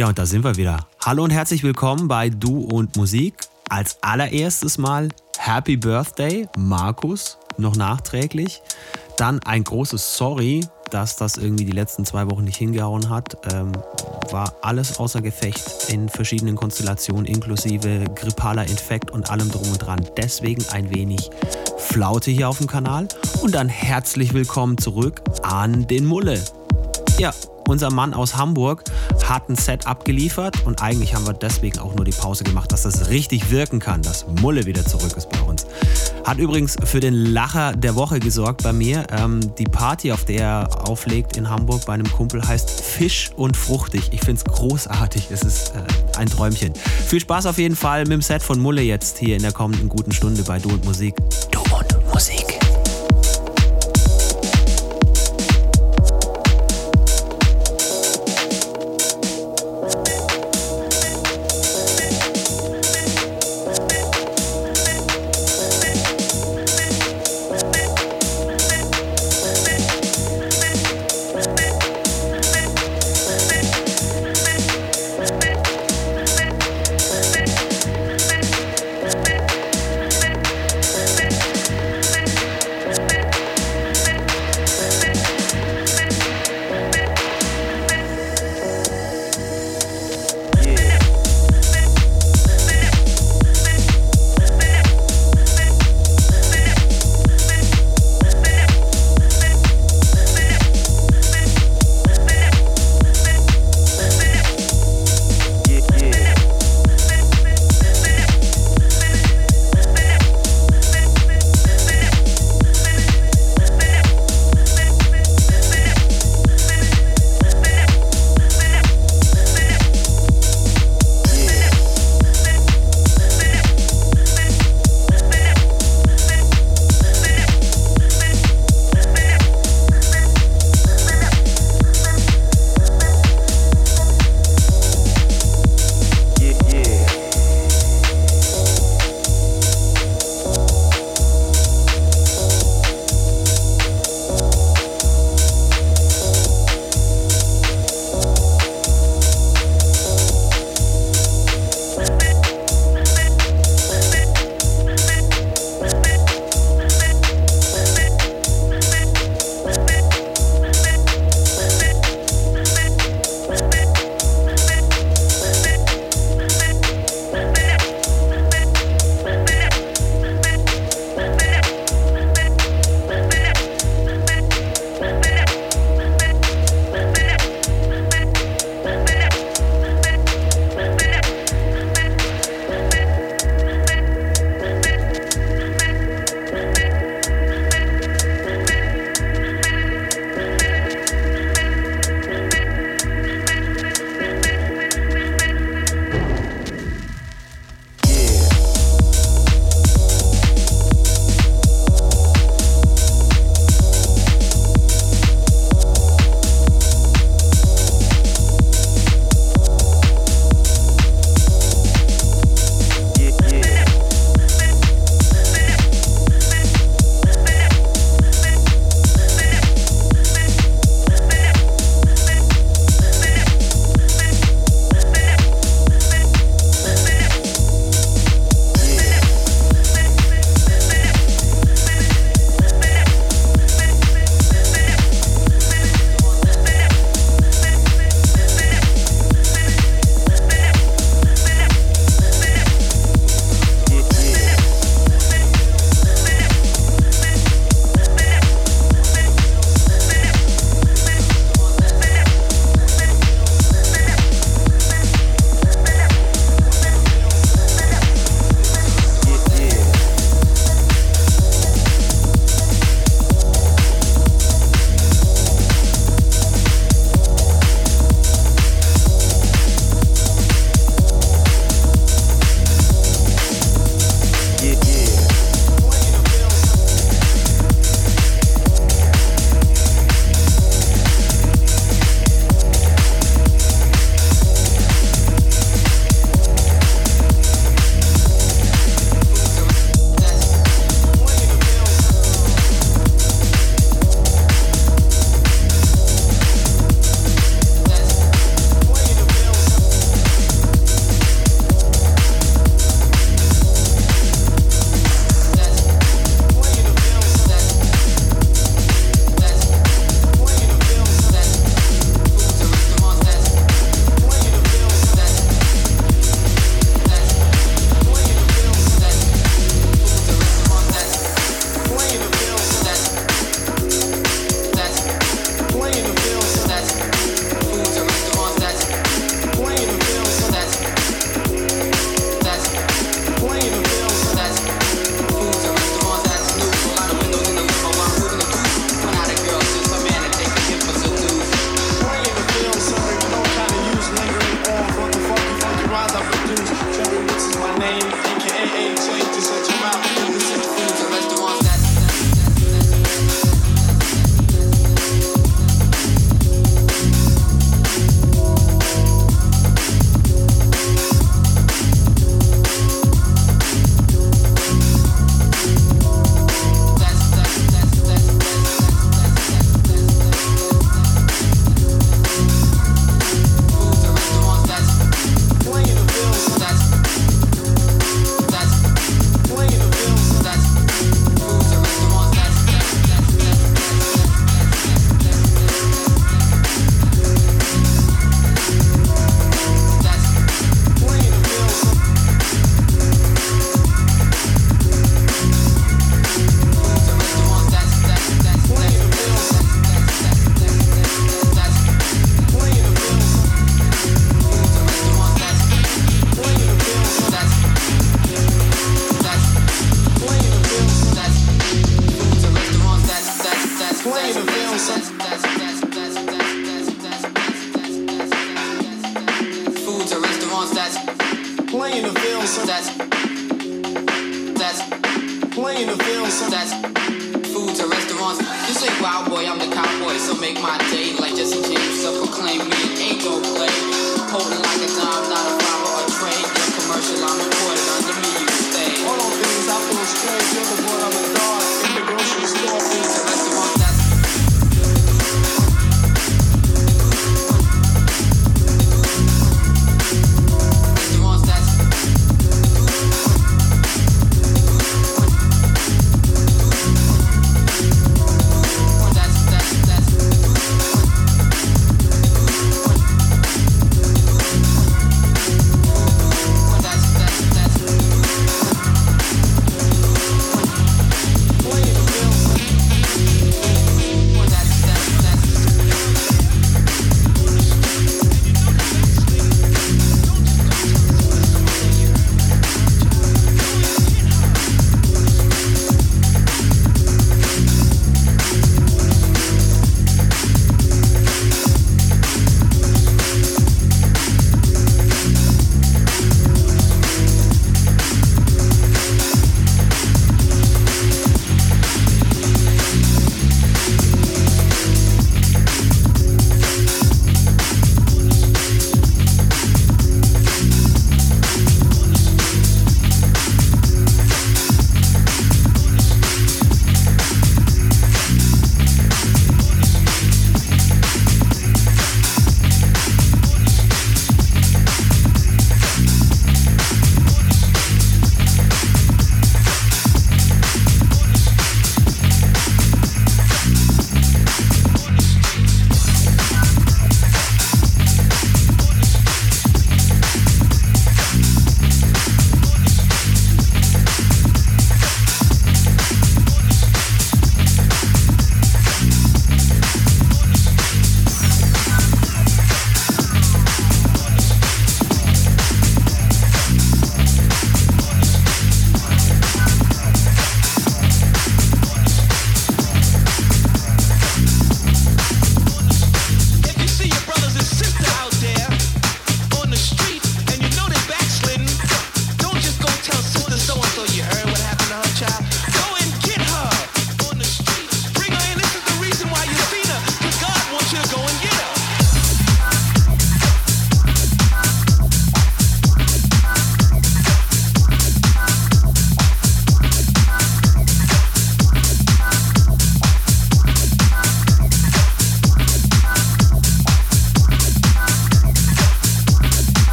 Ja, und da sind wir wieder. Hallo und herzlich willkommen bei Du und Musik. Als allererstes Mal Happy Birthday, Markus, noch nachträglich. Dann ein großes Sorry, dass das irgendwie die letzten zwei Wochen nicht hingehauen hat. Ähm, war alles außer Gefecht in verschiedenen Konstellationen, inklusive grippaler Infekt und allem drum und dran. Deswegen ein wenig Flaute hier auf dem Kanal. Und dann herzlich willkommen zurück an den Mulle. Ja, unser Mann aus Hamburg hat ein Set abgeliefert und eigentlich haben wir deswegen auch nur die Pause gemacht, dass das richtig wirken kann, dass Mulle wieder zurück ist bei uns. Hat übrigens für den Lacher der Woche gesorgt bei mir. Ähm, die Party, auf der er auflegt in Hamburg bei einem Kumpel, heißt Fisch und Fruchtig. Ich finde es großartig. Es ist äh, ein Träumchen. Viel Spaß auf jeden Fall mit dem Set von Mulle jetzt hier in der kommenden guten Stunde bei Du und Musik. Du und Musik.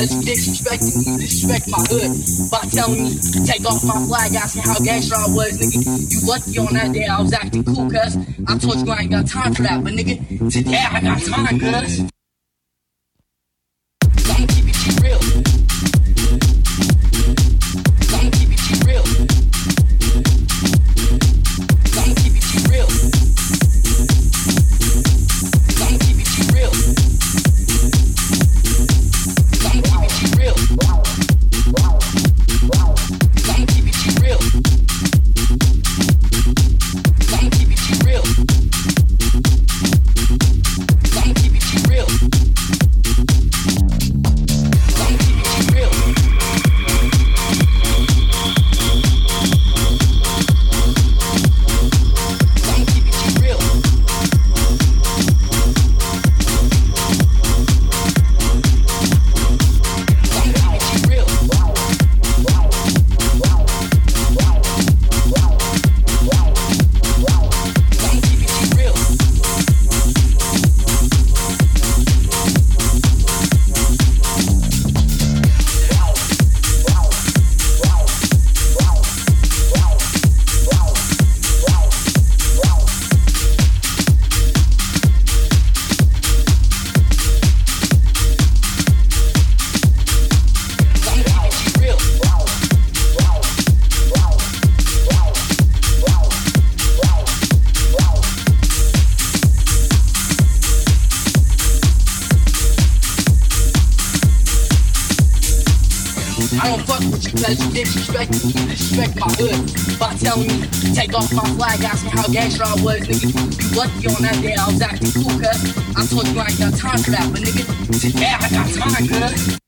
You disrespecting me, disrespect my hood by telling me take off my flag, asking how gangster I was, nigga. You lucky on that day I was acting cool, cuz I told you I ain't got time for that, but nigga, today I got time, cuz. Take off my flag, ask me how gangster I was, nigga. You lucky on that day I was acting cool, cuz I told you I ain't got time for that, but nigga, yeah, I got time, cuz.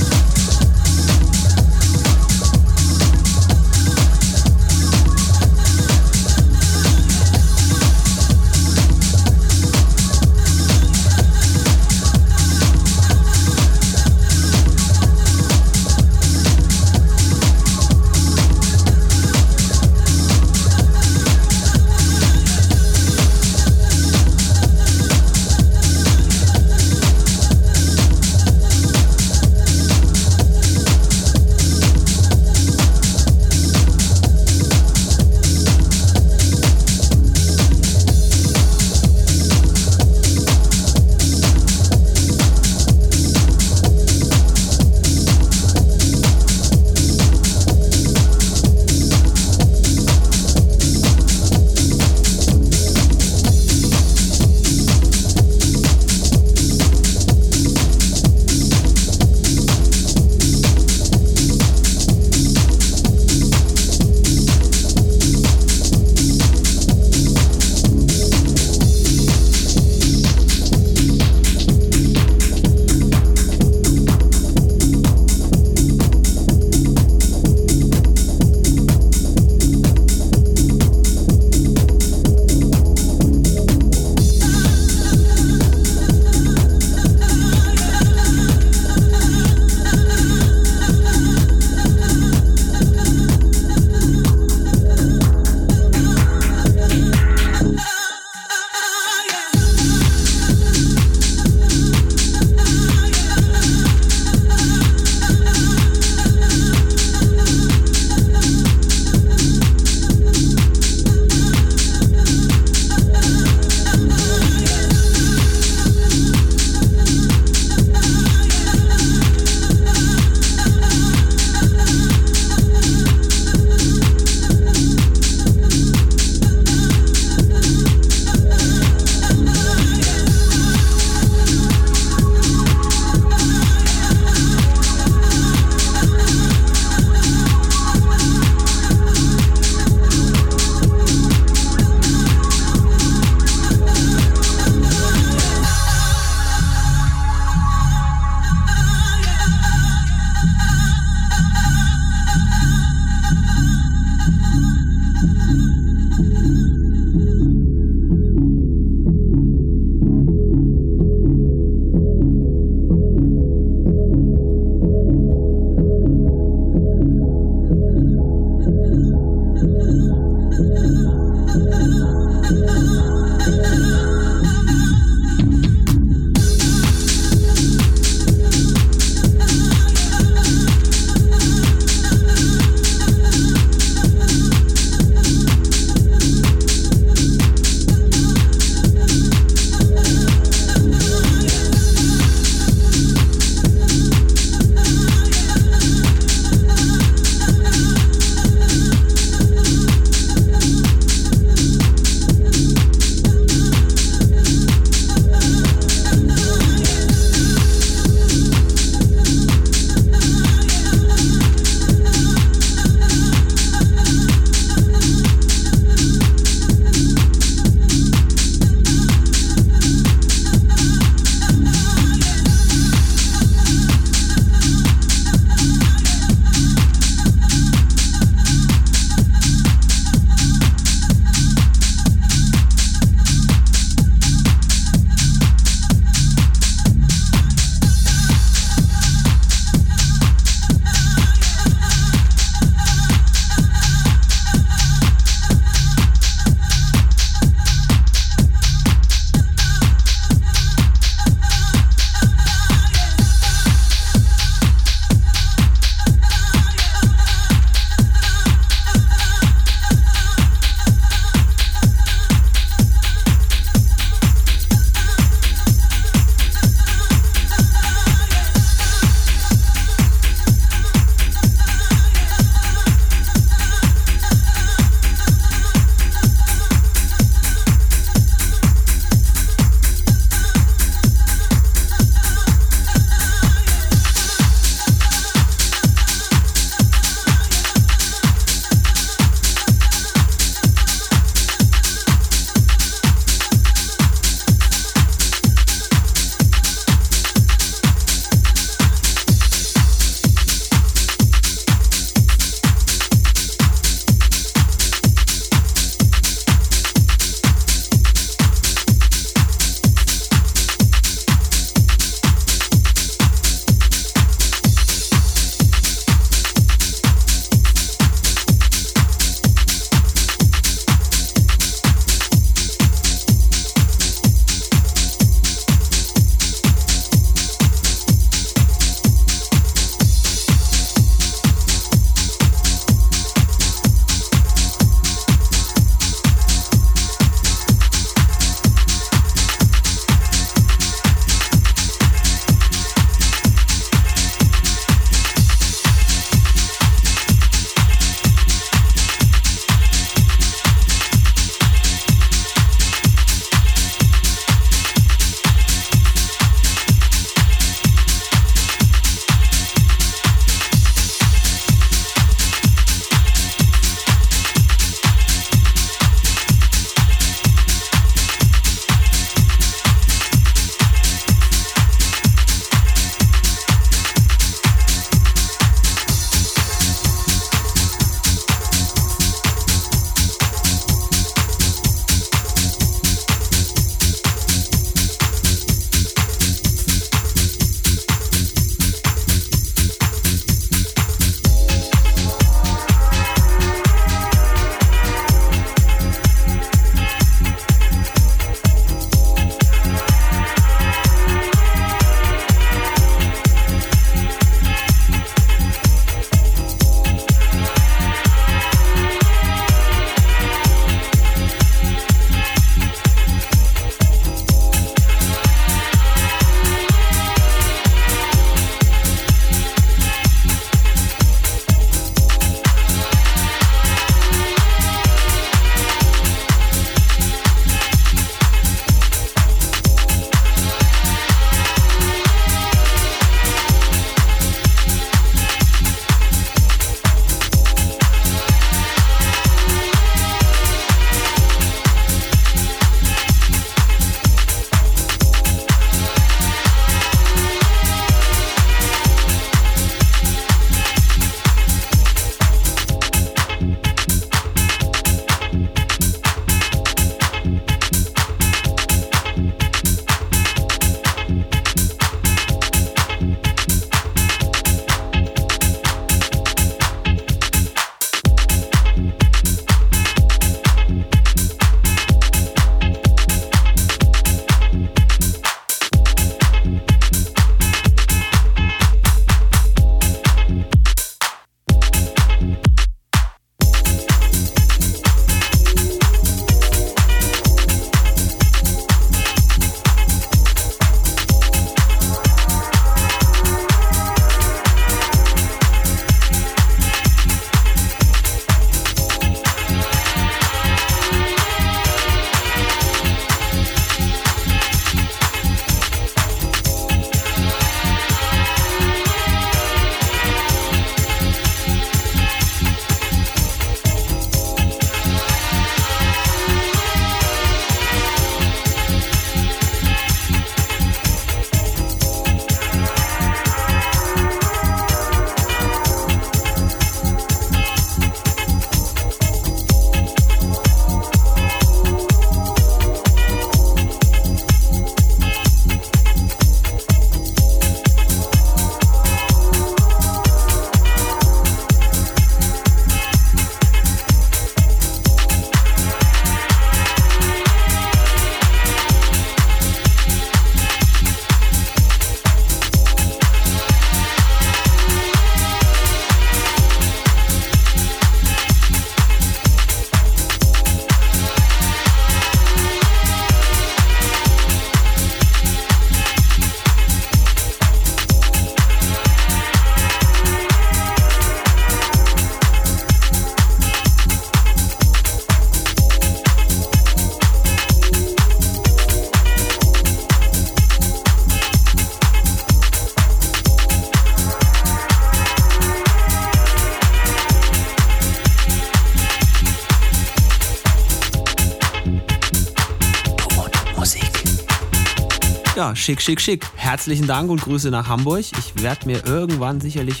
Schick, schick, schick. Herzlichen Dank und Grüße nach Hamburg. Ich werde mir irgendwann sicherlich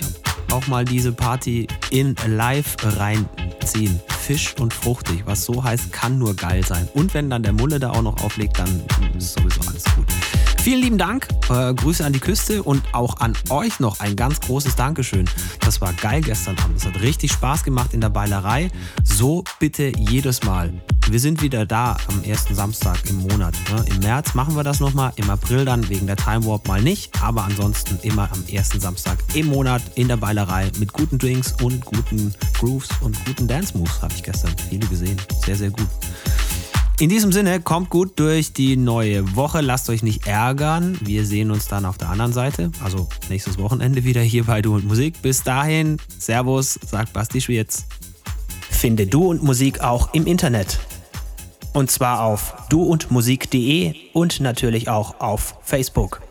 auch mal diese Party in live reinziehen. Fisch und fruchtig, was so heißt, kann nur geil sein. Und wenn dann der Mulle da auch noch auflegt, dann ist sowieso alles gut. Vielen lieben Dank, äh, Grüße an die Küste und auch an euch noch ein ganz großes Dankeschön. Das war geil gestern Abend. Es hat richtig Spaß gemacht in der Beilerei. So bitte jedes Mal. Wir sind wieder da am ersten Samstag im Monat. Ne? Im März machen wir das nochmal, im April dann wegen der Time Warp mal nicht, aber ansonsten immer am ersten Samstag im Monat in der Beilerei mit guten Drinks und guten Grooves und guten Dance Moves. Habe ich gestern viele gesehen. Sehr, sehr gut. In diesem Sinne, kommt gut durch die neue Woche. Lasst euch nicht ärgern. Wir sehen uns dann auf der anderen Seite. Also nächstes Wochenende wieder hier bei Du und Musik. Bis dahin, Servus, sagt Basti Schwierz. Finde Du und Musik auch im Internet. Und zwar auf duundmusik.de und natürlich auch auf Facebook.